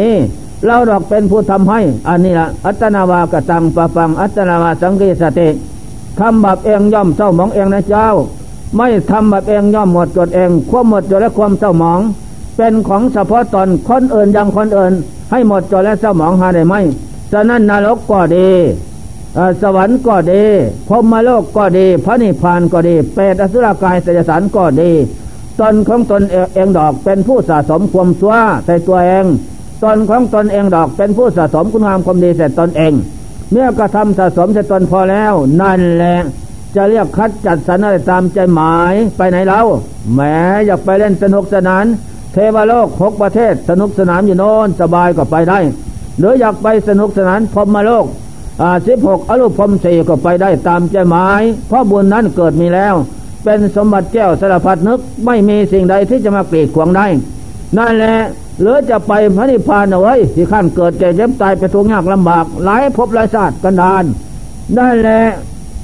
เราดอกเป็นผู้ทำให้ อันนี้ละอัตนาวากตังปะปัง อัตนาวาสังกีสติทำแบบเองย่อมเศร้าหมองเองนะเจ้า ไม่ทำแบบเองย่อมหมดจดเองความหมดจดและความเศร้าหมอง เป็นของเฉพาะตนคนอื่นยังคนอื่น ให้หมดจดและเศร้าหมองหาได้ไหมฉะนั้นนรกก็ดี สวรรค์ก็ดีพรมโลกก็ดี พระนิพพานก็ดีเปรตอสุรกายเสยสารก็ดี ตนของตนเองดอกเป็นผู้สะสมความชั่วใส่ตัวเอง ตนของตนเองดอกเป็นผู้สะสมคุณงามความดีใส่ตนเอง เมื่อกระทำสะสมใส่ตนพอแล้ว นั่นแหละจะเรียกคัดจัดสรรอะไรตามใจหมายไปไหนเล่าแหมอยากไปเล่นสนุกสนาน เทวโลกหกประเทศสนุกสนานอยู่โน่นสบายก็ไปได้ หรืออยากไปสนุกสนานพรมโลก สิบหกอรูปพรมสี่ก็ไปได้ตามใจหมาย เพราะบุญนั้นเกิดมีแล้ว เป็นสมบัติแก้วสารพัดนึกไม่มีสิ่งใดที่จะมาเกลีดขวางได้ นั่นแหละหรือจะไปพระนิพพานเอาไว้ที่ขั้นเกิดแก่เจ็บตายไปทุกข์ยากลำบาก หลายภพหลายชาติกันดานนั่นแหละ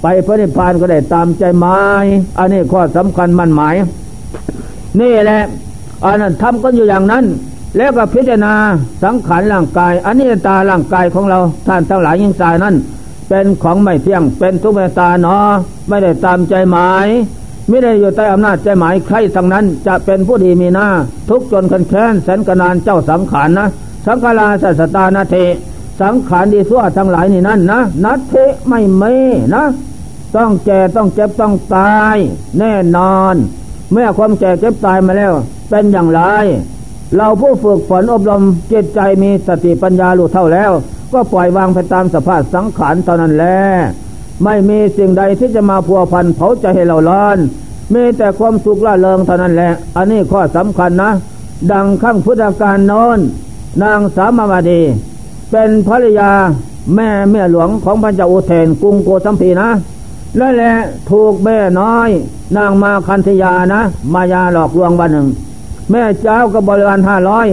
ไปพระนิพพานก็ได้ตามใจหมายอันนี้ข้อสำคัญมั่นหมาย นี่แหละอันนั้นทำกันอยู่อย่างนั้น แล้วก็พิจารณาสังขารร่างกายอันนี้ตาร่างกายของเราท่านทั้งหลายยิ่งสายนั้น เป็นของไม่เที่ยงเป็นทุกเมตาเนาะไม่ได้ตามใจหมาย ไม่ได้อยู่ใต้อำนาจใจหมายใครทั้งนั้นจะเป็นผู้ดีมีหน้า ทุกจนคันแค้นแสนกนานเจ้าสังขารนะ สังขาราสัสตานาเทสังขารดีสั่วทั้งหลายนี่นั่นนะนัตเทไม่เมนะ ต้องแก่ต้องเจ็บต้องตาย แน่นอน เมื่อความแก่เจ็บตายมาแล้ว เป็นอย่างไร เราผู้ฝึกฝนอบรมจิตใจมีสติปัญญารู้เท่าแล้ว ก็ปล่อยวางไปตามสภาพสังขารเท่านั้นแหละไม่มีสิ่งใดที่จะมาพัวพันเผาใจให้เราร้อน มีแต่ความสุขละเริงเท่านั้นแหละ อันนี้ข้อสำคัญนะ ดังขั้งพุทธการโน้น นางสามาวดี เป็นภรรยาแม่แม่หลวงของพระเจ้าอุเทนกรุงโกสัมพีนะและแหละถูกแม่น้อย นางมาคันธยานะ มายาหลอกลวงวันหนึ่ง แม่เจ้าก็บริวารห้าร้อย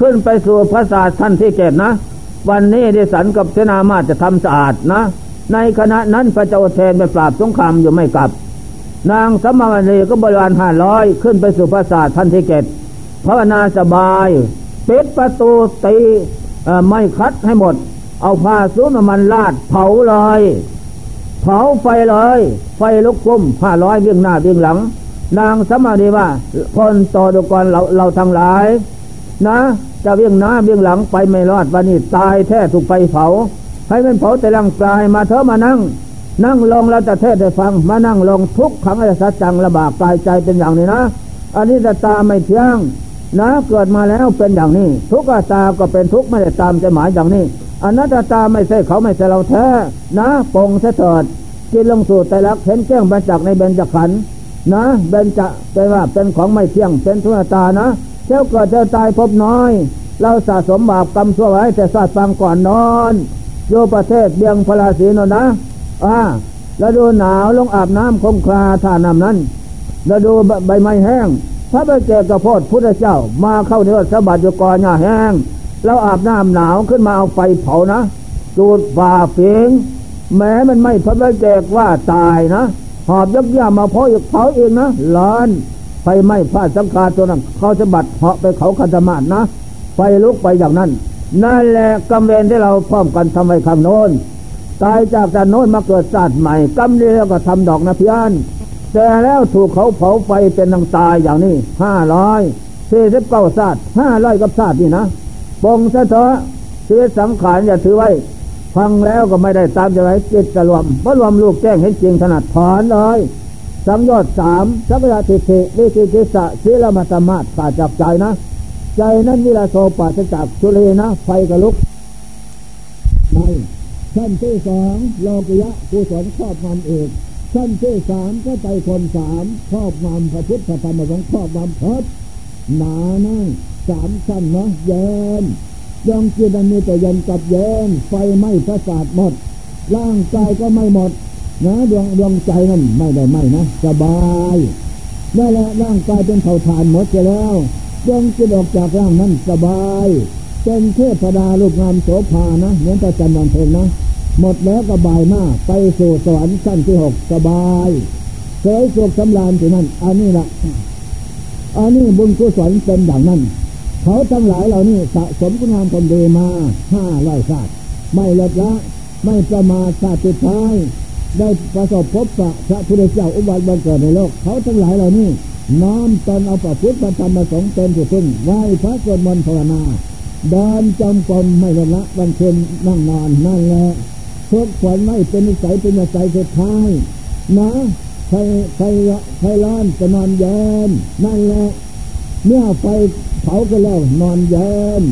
ขึ้นไปสู่พระศาสท่านที่เกตนะ วันนี้ดิสันกับเสนามาจะทำสะอาดนะ ในขณะนั้นพระเจ้าเทนไปปราบสงครามอยู่ไม่กลับ นางสมณีก็บริวารห้าร้อยขึ้นไปสู่พระศาสท่านที่เกตภาวนาสบายปิดประตูตีไม่คัดให้หมด เอาผ้าสูนมันลาดเผาเลยเผาไฟเลย ไฟลุกคุ้มผ้าร้อยเบี้ยงหน้าเบี้ยงหลัง นางสมาดีว่าคนต่อดุกรเราเราทั้งหลาย นะ จะเวียงหน้าเวียงหลังไปไม่รอดวันนี้ตายแท้ถูกไฟเผา ให้มันเผาแต่ร่างกายมาเถอะมานั่ง นั่งลงแล้วจะเทศให้ฟัง มานั่งลงทุกขังอริสัจจังระบากกายใจเป็นอย่างนี้นะ อันนี้จะตาไม่เที่ยงนะเกิดมาแล้วเป็นอย่างนี้ ทุกตาก็เป็นทุกไม่ได้ตามใจหมายอย่างนี้อนัตตาไม่ใช่เขาไม่ใช่เราแท้นะปงเสถิดกินลงสู่แต่ลักเห็นแจ้งบรรจักในเบญจขันธ์ นะเบนจะเป็นว่าเป็นของไม่เที่ยงเป็นทุนตานะเจ้าเกิดเจ้าตายพบน้อย เราสะสมบาปกรรมชั่วไว้แต่สาดฟังก่อนนอนโยประเทศเบียงพลาศีนนะอ่าแล้วดูหนาวลงอาบน้ำคงคลาท่าน้ำนั้นแล้วดูใบไม้แห้ง พระเบเจกระโพดพุทธเจ้า มาเข้าเนื้อสะบัดอยู่กอหญ้าแห้ง แล้วอาบน้ำหนาวขึ้นมาเอาไฟเผานะจูดฝ่าเฟียงแม้มันไม่พระบเจกว่าตายนะ หอบยักย่ามาเผาะอีกเผาเองนะล้านไฟไหม้ผ้าสังคาตัวนั้นเขาจะบัดเหาะไปเขาคันธมาศนะ ไฟลุกไปอย่างนั้น นั่นแหละกำเวรที่เราพร้อมกันทำไว้ข้างโน้น ตายจากจากโน้นมาเกิดศาสตร์ใหม่กำเดียวก็ทำดอกนะพี่อันแต่แล้วถูกเขาเผาไฟเป็นนางตายอย่างนี้ห้าร้อยสี่สิบเก้าศาสตร์ห้าร้อยกับศาสตร์นี่นะปงสะเถอะชีวิตสังขารอย่าถือไว้ ฟังแล้วก็ไม่ได้ตามจะไรจิตจะรวมเพราะรวมลูกแจ้งเห็นจริงถนัดถอนเลยสังยอดสามสัพยาทิฏฐิวิจิติสะศีลมัตมาตาจากใจนะ ใจนั้นวิลาโสปัสจากสุเลนะ ไฟกระลุกในชั้นที่สองโลกิยะกุศลครอบงำเอกชั้นที่สามก็ใจคนสามครอบงำพระพุทธธรรมสงฆ์ครอบงำพบหนานั่งสามชั้นนะเย็น ยองจิตมีแต่เย็นกับเย็นไฟไหม้พระศาสหมด ร่างกายก็ไม่หมดนะดวงดวงใจนั่นไม่ได้ไม่นะสบายนั่นแหละร่างกายเป็นเผ่าฐานหมดไปแล้วดวงจิตออกจากร่างนั้นสบายเป็นเทพดาลูกงามโสภานะเหมือนพระจันทร์วันเพ็ญนะหมดแล้วก็บายมากไปสู่สวรรค์ชั้นที่หกสบายเคยสุขสำราญที่นั่นอันนี้ละอันนี้บุญกุศลเป็นอย่างนั้น เขาทั้งหลายเหล่านี้สะสมคุณงามความดีมาห้าร้อยชาติไม่ลดละไม่ประมาทชาติท้าย ได้ประสบพบพระพระพุทธเจ้าอุบัติบังเกิดในโลก เขาทั้งหลายเหล่านี้น้อมตนเอาประพุทธธรรมประสงค์เป็นที่พึ่งไหว้พระสวดมนต์ภาวนาเดินจำกรมไม่ลดละวันเพ็ญนั่งนอนนั่นแหละทุกขวัญไม่เป็นนิสัยเป็นนิสัยสุดท้ายนะใครใครใครร้อนจะนอนเย็นนั่นแหละเมื่อไฟ เผาก็แล้วนอนเย็น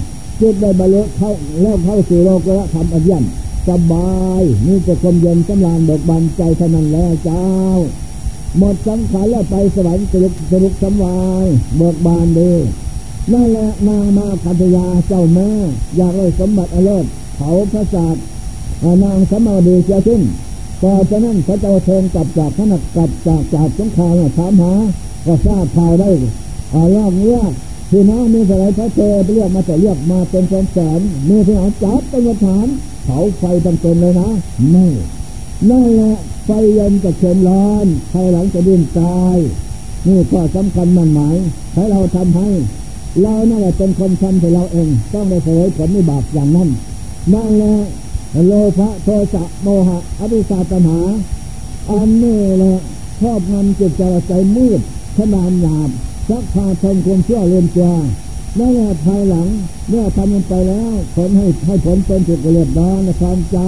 จิตได้บรรลุเข้าแล้วเข้าสู่โลกแล้วทำอันยันสบายนี่จะคมเย็นสำราญเบิกบานใจเท่านั้นแล้วเจ้า หมดสังขารแล้วไปสวรรค์สรุปสรุปสบายเบิกบานดีนั่นแหละนางมาคัตยาเจ้าแม่อยากได้สมบัติอเลิศเขาพระศาสตร์นางสมาดีเสียสิ้นต่อจากนั้นพระเจ้าเชิญกลับจากขนักกลับจากจากสงครามถามหาก็ทราบข่าวได้อาลอกเรียก พี่น้องมีอะไรพระเจไปเรียกมาแต่เรียกมาเป็นแสนแสนมีพี่น้องจับเป็นฐานเผาไฟตั้งเต็มเลยนะนี่นั่นแหละไฟเย็นจะเข็มร้อนภายหลังจะดิ้นตาย นี่ข้อสำคัญมันหมายให้เราทำให้ เรานั่นแหละเป็นคนทำให้เราเอง ต้องได้เสวยผลในบาปอย่างนั้นนั่นแหละโลภะโทสะโมหะอภิชาตัณหาอันนี้แหละชอบงำจิตใจมืดขนานหยาบสักพาทำความเชื่อเรียนตัวนั่นแหละภายหลังเมื่อทำมันไปแล้วผลให้ให้ผลเป็นจุดเรียบร้อยในความใจ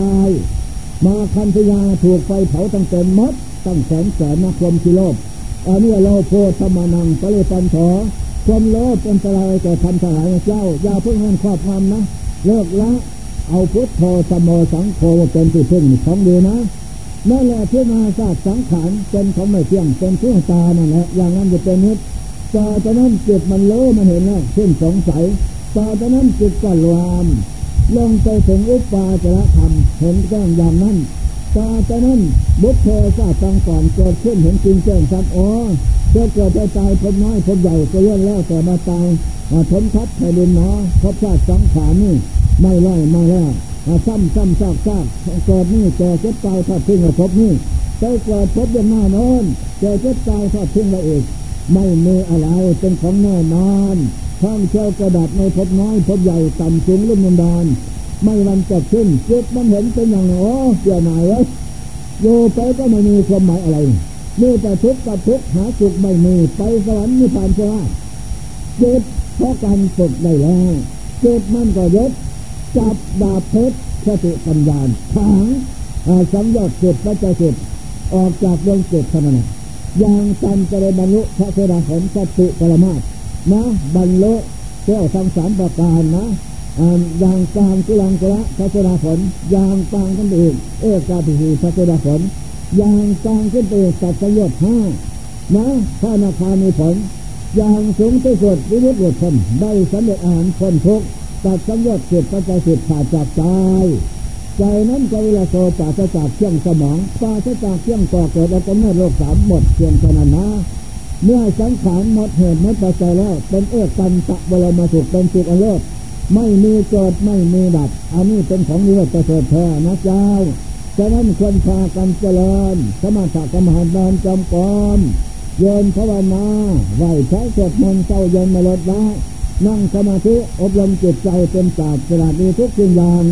มาคันธยาถูกไฟเผาตั้งเต็มมดตั้งแสนแสนนะความที่โลภอันนี้โลโพธมานังปริปันถอความโลภเป็นอะไรแก่ทำสลายเจ้า อย่าเพิ่งให้ครอบงำนะ เลิกละ เอาพุทโธสมโมสังโฆเป็นที่พึ่งของดีนะนั่นแหละที่มาศาสตร์สังขารเป็นของไม่เที่ยงเป็นเพื่อตานั่นแหละอย่างนั้นจะเป็นนิด ต่อจากนั้นจิตมันโลมันเห็นแล้วขึ้นสงสัยต่อจากนั้นจิตก็รวมลงไปถึงอุปาจารธรรมเห็นแจ้งอย่างนั้นต่อจากนั้นบุพเพศาบตังก่อนเกิดขึ้นเห็นจริงแจ้งชัดอ๋อเกิดเกิดตายพบน้อยพบใหญ่ก็ย่นแล้วแต่มาตายมาทนทับไผ่ดินเนาะพบชาติสังขารนี่ไม่ไล่ไม่แล้วซ้ำซ้ำซากซากเกิดนี่เจอเจ็บตายทอดทิ้งพบนี่ไปเกิดพบยังหน้านอนเจอเจ็บตายทอดทิ้งละเอก ไม่มีอะไรเป็นของแน่นอนท่องเที่ยวกระดับในพบน้อยพบใหญ่ต่ำสูงลุ่มนดานไม่วันจะขึ้นจิตมันเห็นเป็นอย่างโอ้เกี่ยหนายวะโยไปก็ไม่มีความหมายอะไรมีแต่ทุกข์กับทุกข์หาสุขไม่มีไปสวรรค์นิพพานจะว่าจิตเพราะการฝึกได้แล้วจิตมันก็ยศจับดาบเพชรสติปัญญาถางสังยอดจิตพระเจ้าจิตออกจากดวงจิตเท่านั้น ย่างตันจะได้บรรลุพระเสดาผลสัติปรมาตนะบรรลุเจ้าทั้งสามประการนะอย่างกลางกุลังกุละพระเสดาผลอย่างกลางกันเองเอกาภิพระเสดาผลอย่างกลางขึ้นไปสัตยศห้านะพระนาคามีผลอย่างสูงที่สุดวิมุตติผลได้สำเร็จอาหารคนทุกตัดสัญญาเกิดปัจจัยสิทธิ์ขาดจากใจ ใจนั้นใจละโซปราศจากเครื่องสมองปราศจากเครื่องก่อเกิดแล้วก็เมื่อโลกสามหมดเพียงเท่านั้นนะเมื่อสังขารหมดเหตุหมดปัจจัยแล้วเป็นเอื้อกันตะบรมาสุขเป็นสุขอเลิศไม่มีเกิดไม่มีดับ อันนี้เป็นของเลือดประเสริฐแท้นะเจ้าฉะนั้นควรพากันเจริญสมาธิกรรมฐานจำกรเยินภาวนาไหวใช้สวดมนต์เจ้าเย็นมาลดละนั่งสมาธิอบรมจิตใจเป็นศาสตร์ฉลาดมีทุกสิ่งอย่าง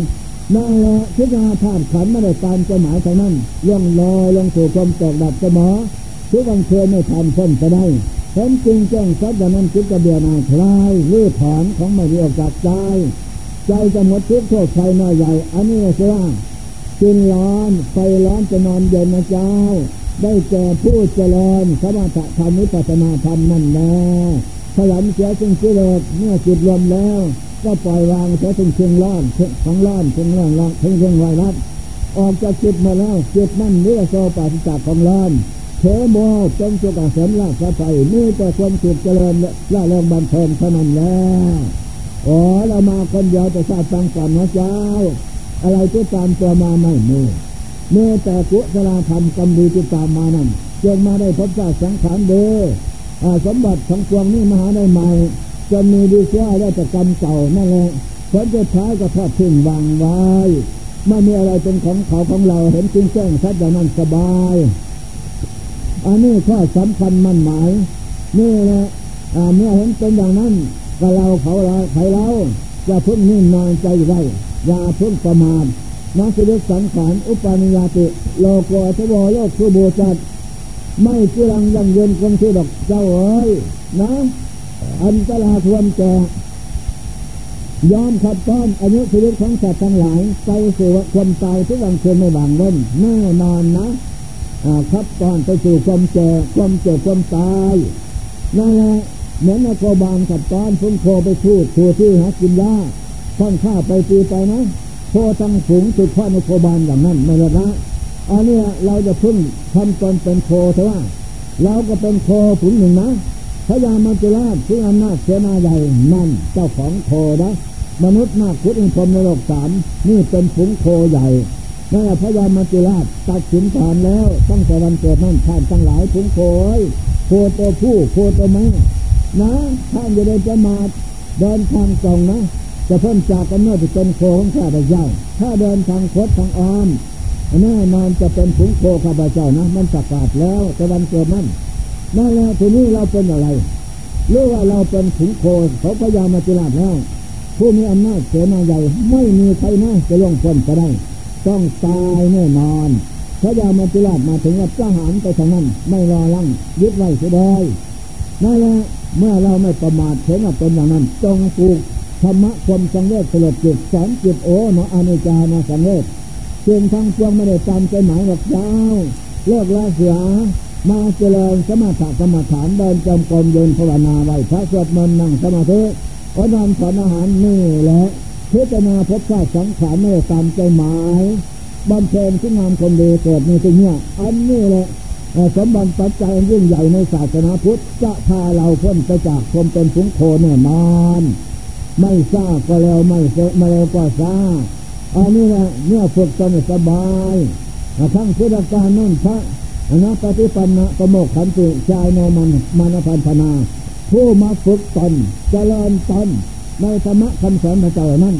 นั่นแหละพิจารณาธาตุขันไม่ได้ตามจะหมายเท่านั้นล่องลอยลงสู่ความตกดับเสมอทุกวันเคยไม่ทำพ้นไปได้เห็นจริงแจ้งสัจจนั้นคิดกระเบียนาคลายรื้อถอนของไม่มีโอกาสใจใจจะหมดทุกโทษไฟน้อยใหญ่อันนี้เสียกินร้อนไฟร้อนจะนอนเย็นนะเจ้า ได้แก่ผู้เจริญสมถะธรรมนิพพานาธรรมนั่นแน่ ขยันเสียจึงกิเลสเมื่อจิตรวมแล้ว ก็ปล่อยวางเสียถึงเชิงร้อนของร้อนเชิงร้อนร้อนเชิงเชิงไวรัสออกจากจิตมาแล้วจิตนั่นเนื้อโซปาสิจากของร้อนเทโมจงจุกเสริมราชไฟนี่แต่ความสุขเจริญละเริงบันเทิงเท่านั้นแล้วอ๋อเรามาคนเดียวจะทราบฟังก่อนนะเจ้า อะไรที่ตามตัวมาไม่มีเมื่อแต่กุศลธรรมกำดีที่ตามมานั้นจงมาได้พบเจ้าสังขารเด้อ สมบัติของพวงนี้มหาได้ใหม่จนมีดีเสียได้แต่กรรมเก่านั่นแหละผลจะท้ายก็ทอดทิ้งวางไว้ไม่มีอะไรเป็นของเขาของเราเห็นจริงแจ้งชัดอย่างนั้นสบาย อันนี้ข้อสำคัญมันหมาย นี่แหละเมื่อเห็นเป็นอย่างนั้นก็เราเขาเราใครเราจะพึ่งนิ่งนอนใจไว้อย่าพึ่งประมาทนักสิริสังขารอุปาณิยติ โลโกทวโลกสุโบจัด ไม่กีรังยังเย็นคงที่ดอกเจ้าเอ้ยนะ อันตลาทวนแก่ยอมขับต้อนอายุชีวิตของสัตว์ทั้งหลายไปสู่ความตายทุกวันเชิญไม่บางเว้นแน่นอนนะขับต้อนไปสู่ความเจ็ความเจ็บความตายนั่นแหละเหมือนนโกบาลขับต้อนพุ่งโคไปพูดผู้ที่หากินยาท่องข้าไปตีไปนะโคตั้งสูงสุดพ่อนโกบาลอย่างนั้นไม่ละ อันนี้เราจะพึ่งทำตนเป็นโคเถอะว่า เราก็เป็นโคผุนหนึ่งนะพญามัจจุราชที่อำนาจเสนาใหญ่นั่นเจ้าของโคนะมนุษย์มากพุทธอินทรมในโลกสามนี่เป็นผงโคใหญ่นั่นแหละพญามัจจุราชตัดสินผ่านแล้วตั้งแต่วันเกิดนั่นท่านตั้งหลายผงโคโคตัวผู้โคตัวแม่นะท่านจะได้จะมาเดินทางตรงนะจะเพิ่มจากกันเมื่อจะเป็นโคของข้าพเจ้าถ้าเดินทางคดทางอ้อม แน่นอนจะเป็นผงโคข้าพเจ้านะมันประกาศแล้วแต่วันเกิดนั่นนั่นแหละทีนี้เราเป็นอะไรหรือว่าเราเป็นผงโคเขาพยายามมาจิราชแล้ว ผู้มีอำนาจเสนาใหญ่ไม่มีใครนะจะล่วงพ้นไปได้ ต้องตายแน่นอนพระยามาจิราชมาถึงกับทหารไปทางนั้น ไม่รอลังยึดไว้เสียได้นั่นแหละเมื่อเราไม่ประมาทเห็นว่าเป็นอย่างนั้นจงปลูกธรรมะความสังเวชสลดจิตสอนจิตโอ้เนาะอนิจานาสังเวช เพียงทางพวงไม่ได้ตามใจหมายหรอกเจ้าเลิกละเสียมาเจริญสมาธิกรรมฐานเดินจงกรมยืนภาวนาไว้พระสวดมนต์นั่งสมาธิขอนอนสอนอาหารนี่แหละพิจารณาพบชาติสังขารไม่ตามใจหมายบำเพ็ญที่งามคนดีเกิดในที่นี้อันนี้แหละสมบัติปัจจัยยิ่งใหญ่ในศาสนาพุทธจะพาเราพ้นไปจากความเป็นผงโคแน่นอน ไม่ทราบก็แล้วไม่ไม่แล้วก็ทราบ อันนี้แหละเมื่อฝึกจนสบายทั้งพุทธการนั่นพระอนัปฏิปันนะประโมกขันติชายโนมันมานพันธนา ผู้มาฝึกตนเจริญตนในธรรมะคำสอนพระเจ้านั้น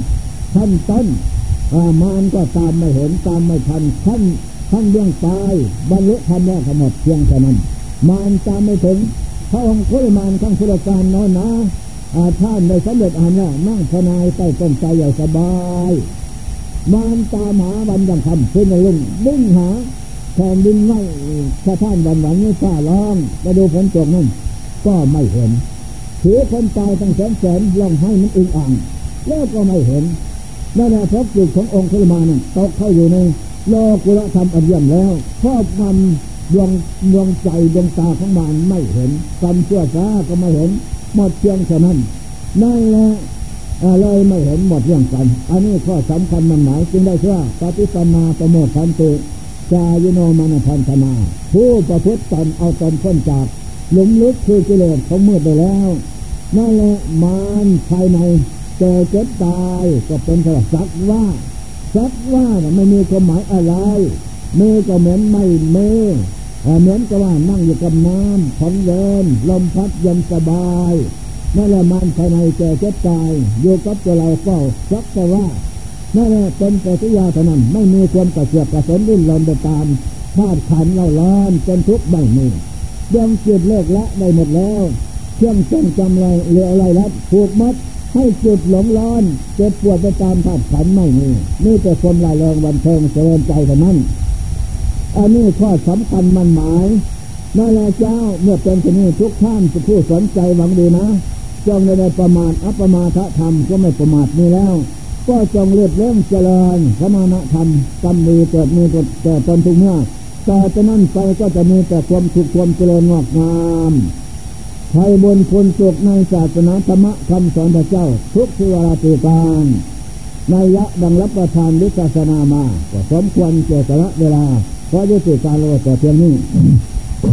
ท่านต้นมานก็ตามไม่เห็นตามไม่ทันท่านท่านเรื่องตายบรรลุธรรมแล้วหมดเพียงแค่นั้น มานตามไม่ถึงพระองค์คุยมานทั้งสุรการน้อยนะอาท่านได้สำเร็จอ่านแล้วนั่งพนายใต้ต้นใจอย่างสบาย มานตามหาวันยังคำขึ้นในลุ่งดึงหาแทนดินไม่สะท้านวันวันนี้ฟ้าร้องมาดูฝนตกนั่นก็ไม่เห็นถือคนตายตั้งแสนแสนลองให้มันอึงอ่างแล้วก็ไม่เห็นนั่นแหละพบจิตขององค์พระมานั่นตกเข้าอยู่ในโลกุลธรรมอันเยี่ยมแล้วครอบงำดวงดวงใจดวงตาของมันไม่เห็นกรรมชั่วช้าก็ไม่เห็นหมดเพียงเท่านั้นนั่นแหละ อะไรไม่เห็นหมดเรื่องกัน อันนี้ข้อสำคัญมันหมายจึงได้ชื่อปฏิปนาประโมทันติจายโนมานพันธนา ผู้ประพฤติตนเอาตนพ้นจาก หลุมลึกคือกิเลสเขามืดไปแล้วนั่นแหละมารภายในเจอเจ็บตายก็เป็นสสักว่าสักว่าไม่มีความหมายอะไรเมก็เหมือนไม่เมเหมือนกับว่านั่งอยู่กับน้ำผ่อนเยินลมพัดเย็นสบาย นั่นแหละมันภายในเจอเจ็บตายอยู่กับตัวเราเฝ้าสักแต่ว่านั่นแหละเป็นปฏิยาเท่านั้นไม่มีความกระเสือกกระสนดิ้นรนไปตามธาตุขันเราล้อนจนทุกข์ไม่มียังจิตเลิกละได้หมดแล้วเครื่องจงจำอะไรเรืออะไรรัดผูกมัดให้จิตหลงร้อนเจ็บปวดไปตามธาตุขันไม่มีนี่แต่ความลายแรงวันเทิงเสริญใจเท่านั้นอันนี้ข้อสำคัญมันหมายนั่นแหละเจ้าเมื่อเป็นที่นี้ทุกท่านจะผู้สนใจหวังดีนะ จงในประมาทอัปมาทธรรมก็ไม่ประมาทนี้แล้ว ก็จงเลือดเล่มเจริญสมาณธรรมกำมีเกิดมีเกิดแต่ตนทุกเมื่อต่อจากนั้นไปก็จะมีแต่ความสุขความเจริญงอกงามไทยบนคนสุขในศาสนาธรรมคำสอนพระเจ้า ทุกทิวราติการนยะดังรับประทานวิศาสนามาก็สมควรเจตละเวลาเพราะยุติการโลดแต่เพียงนี้